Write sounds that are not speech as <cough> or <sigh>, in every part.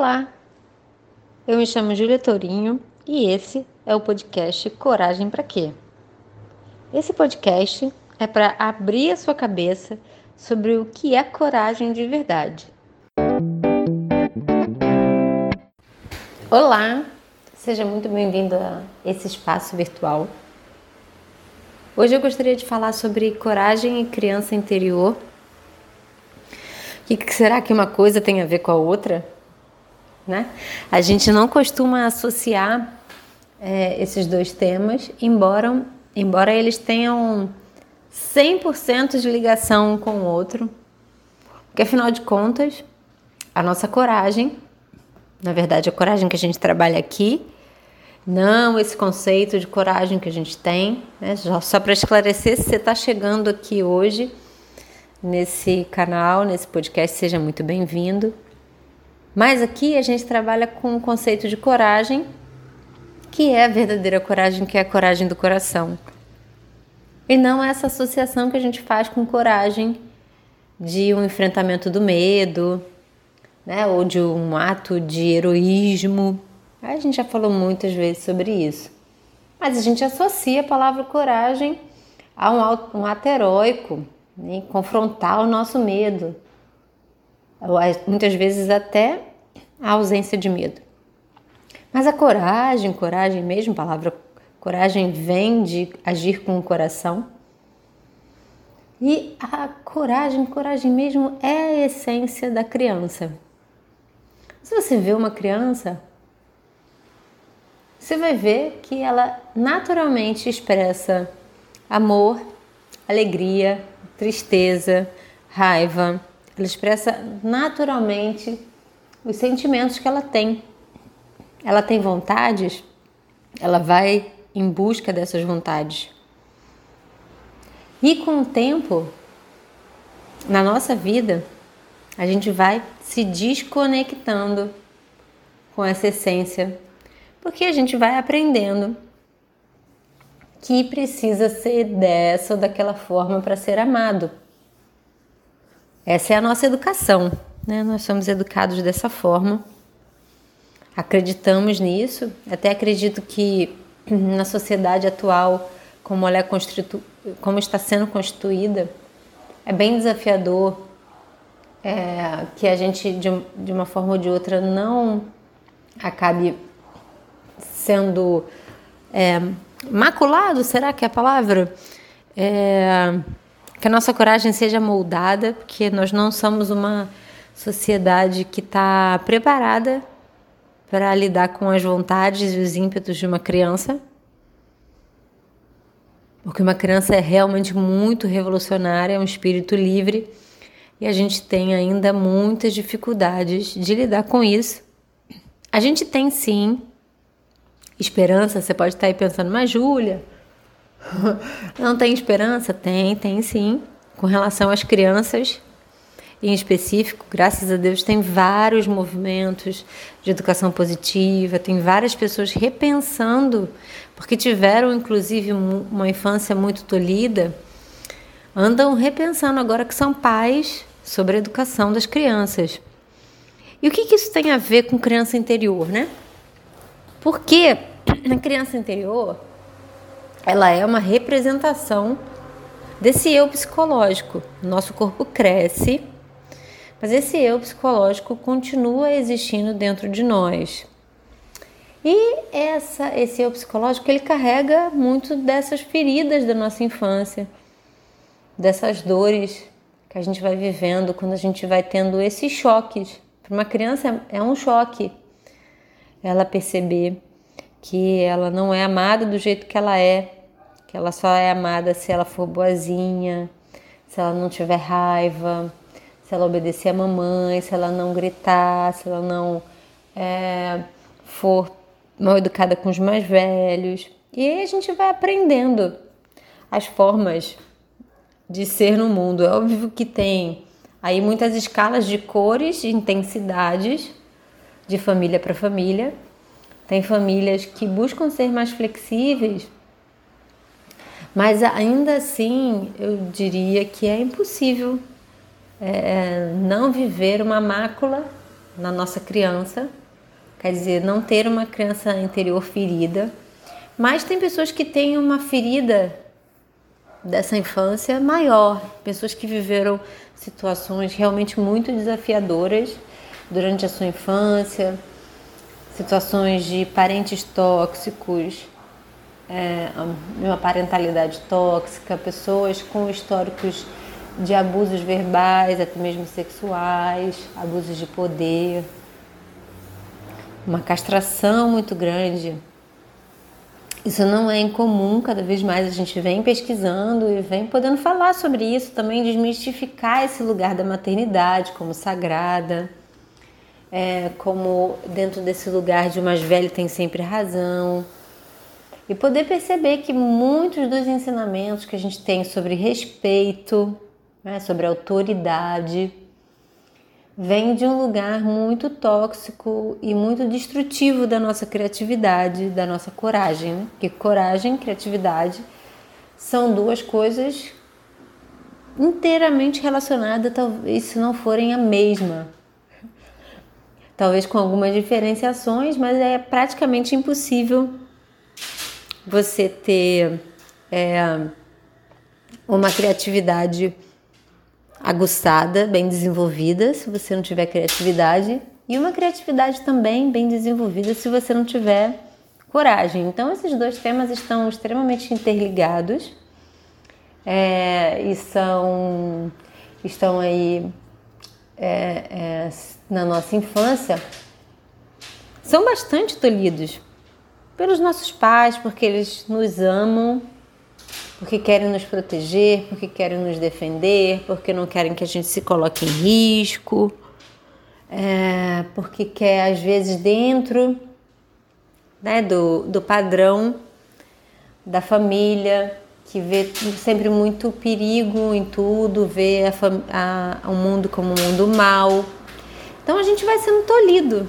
Olá, eu me chamo Júlia Tourinho e esse é o podcast Coragem para Quê? Esse podcast é para abrir a sua cabeça sobre o que é coragem de verdade. Olá, seja muito bem-vindo a esse espaço virtual. Hoje eu gostaria de falar sobre coragem e criança interior. Que será que uma coisa tem a ver com a outra? Né? A gente não costuma associar é, esses dois temas, embora, embora eles tenham 100% de ligação um com o outro, porque afinal de contas, a nossa coragem, na verdade, a coragem que a gente trabalha aqui, não esse conceito de coragem que a gente tem, né? só para esclarecer, se você está chegando aqui hoje nesse canal, nesse podcast, seja muito bem-vindo. Mas aqui a gente trabalha com o conceito de coragem, que é a verdadeira coragem, que é a coragem do coração. E não essa associação que a gente faz com coragem de um enfrentamento do medo, né, ou de um ato de heroísmo. A gente já falou muitas vezes sobre isso. Mas a gente associa a palavra coragem a um, ato heróico, né, confrontar o nosso medo, muitas vezes até a ausência de medo. Mas a coragem, coragem mesmo, palavra coragem vem de agir com o coração. E a coragem, coragem mesmo é a essência da criança. Se você vê uma criança, você vai ver que ela naturalmente expressa amor, alegria, tristeza, raiva, ela expressa naturalmente os sentimentos que ela tem. Ela tem vontades, ela vai em busca dessas vontades. E com o tempo, na nossa vida, a gente vai se desconectando com essa essência, porque a gente vai aprendendo que precisa ser dessa ou daquela forma para ser amado. Essa é a nossa educação, né? Nós somos educados dessa forma, acreditamos nisso, até acredito que <clears throat> na sociedade atual, como ela é constitu... como está sendo constituída, é bem desafiador é, que a gente, de, de uma forma ou de outra, não acabe sendo é, maculado, será que é a palavra? É, que a nossa coragem seja moldada, porque nós não somos uma sociedade que está preparada para lidar com as vontades e os ímpetos de uma criança. Porque uma criança é realmente muito revolucionária, é um espírito livre e a gente tem ainda muitas dificuldades de lidar com isso. A gente tem sim esperança, você pode estar aí pensando, mas Júlia, <laughs> não tem esperança? Tem, tem sim. Com relação às crianças, em específico, graças a Deus, tem vários movimentos de educação positiva, tem várias pessoas repensando, porque tiveram inclusive uma infância muito tolhida, andam repensando agora que são pais sobre a educação das crianças. E o que, que isso tem a ver com criança interior, né? Porque na criança interior ela é uma representação desse eu psicológico. Nosso corpo cresce, mas esse eu psicológico continua existindo dentro de nós. E essa, esse eu psicológico ele carrega muito dessas feridas da nossa infância, dessas dores que a gente vai vivendo quando a gente vai tendo esses choques. Para uma criança é um choque ela perceber que ela não é amada do jeito que ela é, que ela só é amada se ela for boazinha, se ela não tiver raiva, se ela obedecer a mamãe, se ela não gritar, se ela não é, for mal educada com os mais velhos. E aí a gente vai aprendendo as formas de ser no mundo. É óbvio que tem aí muitas escalas de cores, de intensidades, de família para família. Tem famílias que buscam ser mais flexíveis, mas ainda assim eu diria que é impossível é, não viver uma mácula na nossa criança, quer dizer, não ter uma criança interior ferida, mas tem pessoas que têm uma ferida dessa infância maior, pessoas que viveram situações realmente muito desafiadoras durante a sua infância, situações de parentes tóxicos, é, uma parentalidade tóxica, pessoas com históricos de abusos verbais, até mesmo sexuais, abusos de poder, uma castração muito grande. Isso não é incomum, cada vez mais a gente vem pesquisando e vem podendo falar sobre isso, também desmistificar esse lugar da maternidade como sagrada, é, como dentro desse lugar de o mais velho tem sempre razão e poder perceber que muitos dos ensinamentos que a gente tem sobre respeito, né, sobre autoridade, vem de um lugar muito tóxico e muito destrutivo da nossa criatividade, da nossa coragem. Né? Porque coragem e criatividade são duas coisas inteiramente relacionadas, talvez se não forem a mesma. Talvez com algumas diferenciações, mas é praticamente impossível você ter é, uma criatividade aguçada, bem desenvolvida, se você não tiver criatividade, e uma criatividade também bem desenvolvida se você não tiver coragem. Então, esses dois temas estão extremamente interligados é, e são, estão aí é, é, na nossa infância, são bastante tolhidos pelos nossos pais, porque eles nos amam, porque querem nos proteger, porque querem nos defender, porque não querem que a gente se coloque em risco, é, porque quer, às vezes, dentro né, do, do padrão da família, que vê sempre muito perigo em tudo, vê a, a, o mundo como um mundo mau. Então a gente vai sendo tolhido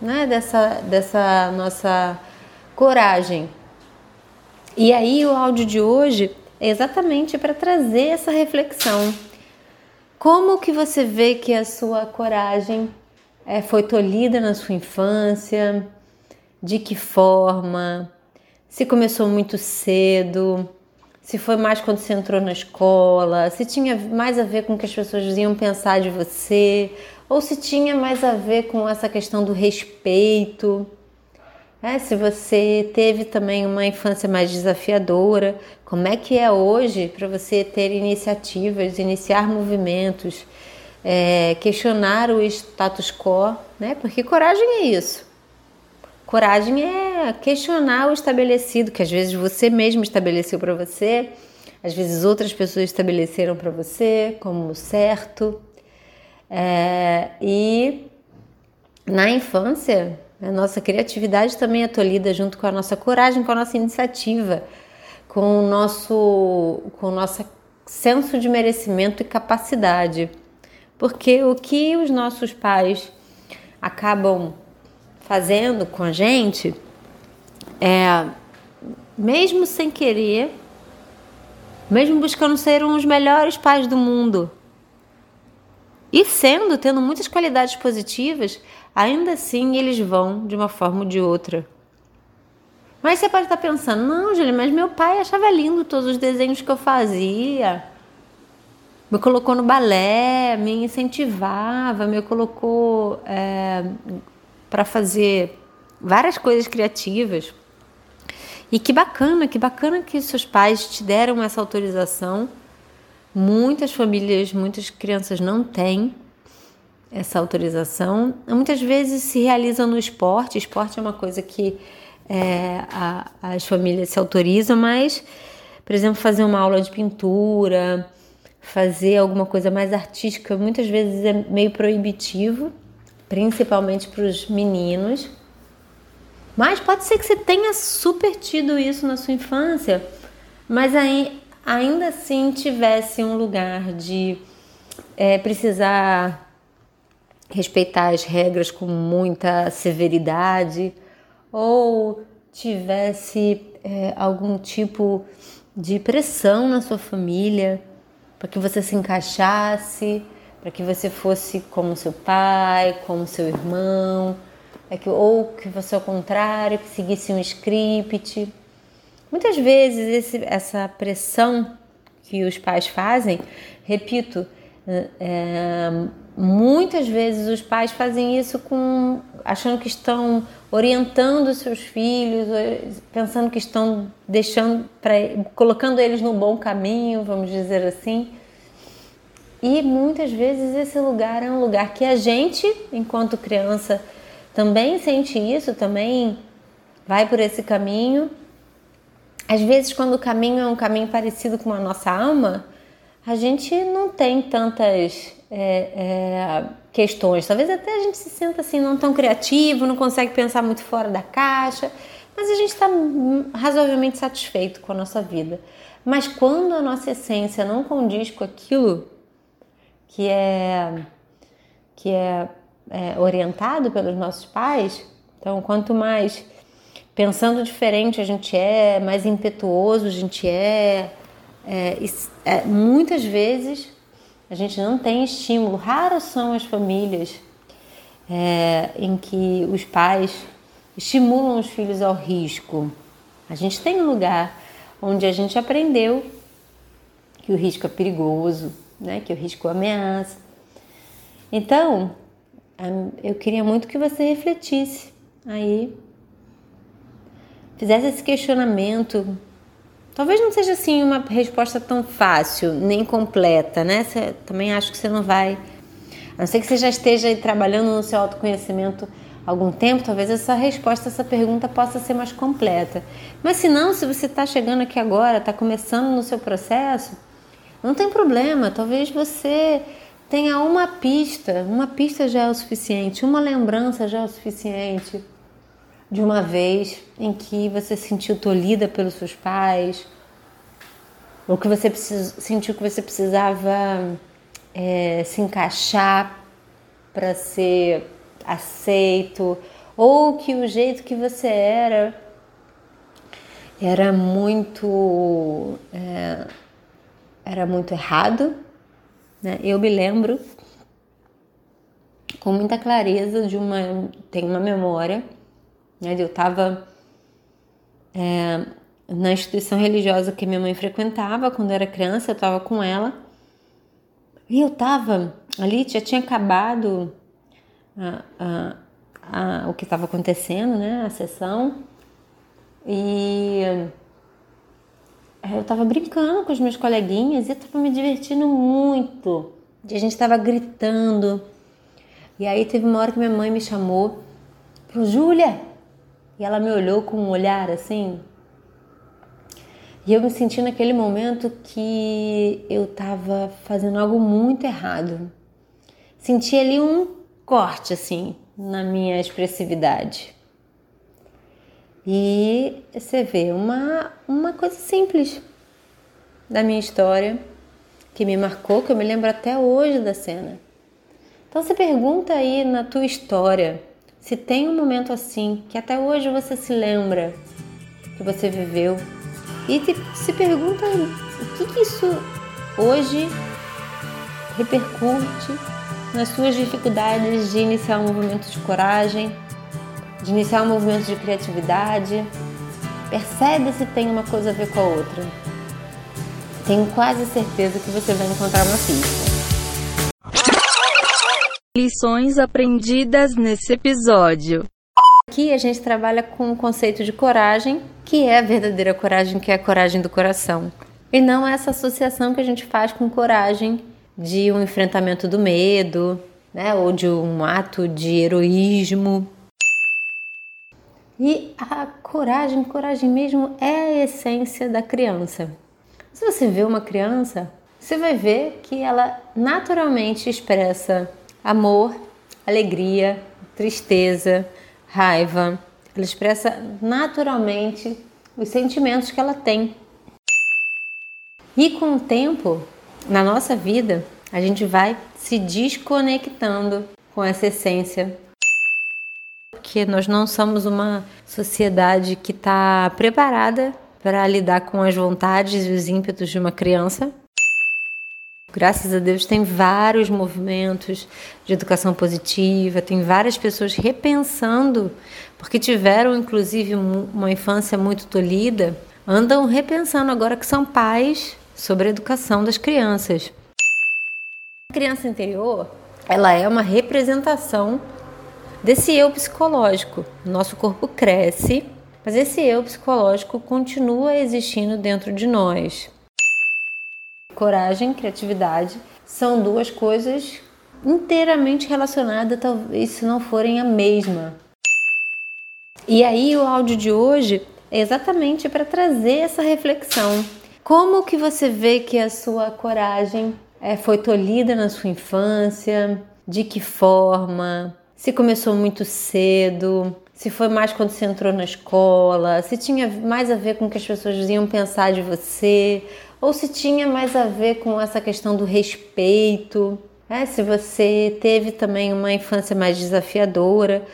né, dessa, dessa nossa coragem. E aí o áudio de hoje é exatamente para trazer essa reflexão. Como que você vê que a sua coragem é, foi tolhida na sua infância? De que forma? Se começou muito cedo? Se foi mais quando você entrou na escola? Se tinha mais a ver com o que as pessoas iam pensar de você? Ou se tinha mais a ver com essa questão do respeito? É, se você teve também uma infância mais desafiadora, como é que é hoje para você ter iniciativas, iniciar movimentos, é, questionar o status quo, né? Porque coragem é isso. Coragem é questionar o estabelecido, que às vezes você mesmo estabeleceu para você, às vezes outras pessoas estabeleceram para você como certo. É, e na infância, a nossa criatividade também é tolhida junto com a nossa coragem, com a nossa iniciativa, com o nosso, com o nosso senso de merecimento e capacidade. Porque o que os nossos pais acabam fazendo com a gente é, mesmo sem querer, mesmo buscando ser um dos melhores pais do mundo, e sendo, tendo muitas qualidades positivas, ainda assim eles vão de uma forma ou de outra. Mas você pode estar pensando, não, Júlia, mas meu pai achava lindo todos os desenhos que eu fazia. Me colocou no balé, me incentivava, me colocou é, para fazer várias coisas criativas. E que bacana, que bacana que seus pais te deram essa autorização. Muitas famílias, muitas crianças não têm essa autorização. Muitas vezes se realizam no esporte. Esporte é uma coisa que é, a, as famílias se autorizam, mas, por exemplo, fazer uma aula de pintura, fazer alguma coisa mais artística, muitas vezes é meio proibitivo, principalmente para os meninos. Mas pode ser que você tenha super tido isso na sua infância, mas aí ainda assim tivesse um lugar de é, precisar respeitar as regras com muita severidade ou tivesse é, algum tipo de pressão na sua família para que você se encaixasse, para que você fosse como seu pai, como seu irmão, é que, ou que você ao contrário, que seguisse um script. Muitas vezes esse, essa pressão que os pais fazem, repito, é, muitas vezes os pais fazem isso com achando que estão orientando seus filhos, pensando que estão deixando para colocando eles no bom caminho, vamos dizer assim. E muitas vezes esse lugar é um lugar que a gente, enquanto criança, também sente isso, também vai por esse caminho. Às vezes, quando o caminho é um caminho parecido com a nossa alma, a gente não tem tantas é, é, questões. Talvez até a gente se sinta assim, não tão criativo, não consegue pensar muito fora da caixa, mas a gente está razoavelmente satisfeito com a nossa vida. Mas quando a nossa essência não condiz com aquilo que é, que é, é orientado pelos nossos pais, então quanto mais pensando diferente a gente é, mais impetuoso a gente é, é, é, muitas vezes a gente não tem estímulo. Raras são as famílias é, em que os pais estimulam os filhos ao risco. A gente tem um lugar onde a gente aprendeu que o risco é perigoso, né? que o risco ameaça. Então, eu queria muito que você refletisse aí, fizesse esse questionamento Talvez não seja assim uma resposta tão fácil, nem completa, né? Você, também acho que você não vai. A não ser que você já esteja trabalhando no seu autoconhecimento há algum tempo, talvez essa resposta, essa pergunta possa ser mais completa. Mas se não, se você está chegando aqui agora, está começando no seu processo, não tem problema. Talvez você tenha uma pista, uma pista já é o suficiente, uma lembrança já é o suficiente de uma vez em que você se sentiu tolhida pelos seus pais, ou que você precis, sentiu que você precisava é, se encaixar para ser aceito, ou que o jeito que você era era muito é, era muito errado. Né? Eu me lembro com muita clareza de uma tem uma memória né? Eu estava é, na instituição religiosa que minha mãe frequentava quando era criança, eu estava com ela. E eu estava ali, já tinha acabado a, a, a, o que estava acontecendo, né? A sessão. E eu estava brincando com os meus coleguinhas e eu estava me divertindo muito. E a gente estava gritando. E aí teve uma hora que minha mãe me chamou, falou, Júlia, e ela me olhou com um olhar assim. E eu me senti naquele momento que eu estava fazendo algo muito errado. Senti ali um corte assim na minha expressividade. E você vê uma, uma coisa simples da minha história que me marcou, que eu me lembro até hoje da cena. Então você pergunta aí na tua história se tem um momento assim que até hoje você se lembra que você viveu e te, se pergunta o que, que isso hoje repercute nas suas dificuldades de iniciar um movimento de coragem, de iniciar um movimento de criatividade. Percebe se tem uma coisa a ver com a outra. Tenho quase certeza que você vai encontrar uma pista. Lições aprendidas nesse episódio. Aqui a gente trabalha com o conceito de coragem, que é a verdadeira coragem, que é a coragem do coração. E não essa associação que a gente faz com coragem de um enfrentamento do medo, né, ou de um ato de heroísmo. E a coragem, coragem mesmo é a essência da criança. Se você vê uma criança, você vai ver que ela naturalmente expressa amor, alegria, tristeza, raiva. Ela expressa naturalmente os sentimentos que ela tem. E com o tempo, na nossa vida, a gente vai se desconectando com essa essência. Porque nós não somos uma sociedade que está preparada para lidar com as vontades e os ímpetos de uma criança. Graças a Deus tem vários movimentos de educação positiva, tem várias pessoas repensando, porque tiveram inclusive uma infância muito tolhida, andam repensando agora que são pais sobre a educação das crianças. A criança interior, ela é uma representação desse eu psicológico. Nosso corpo cresce, mas esse eu psicológico continua existindo dentro de nós coragem, criatividade são duas coisas inteiramente relacionadas, talvez se não forem a mesma. E aí o áudio de hoje é exatamente para trazer essa reflexão. Como que você vê que a sua coragem é, foi tolhida na sua infância? De que forma? Se começou muito cedo? Se foi mais quando você entrou na escola? Se tinha mais a ver com o que as pessoas iam pensar de você? Ou se tinha mais a ver com essa questão do respeito, né? se você teve também uma infância mais desafiadora.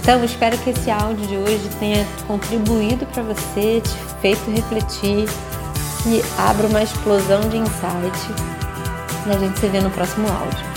Então, espero que esse áudio de hoje tenha contribuído para você, te feito refletir, e abra uma explosão de insight. E a gente se vê no próximo áudio.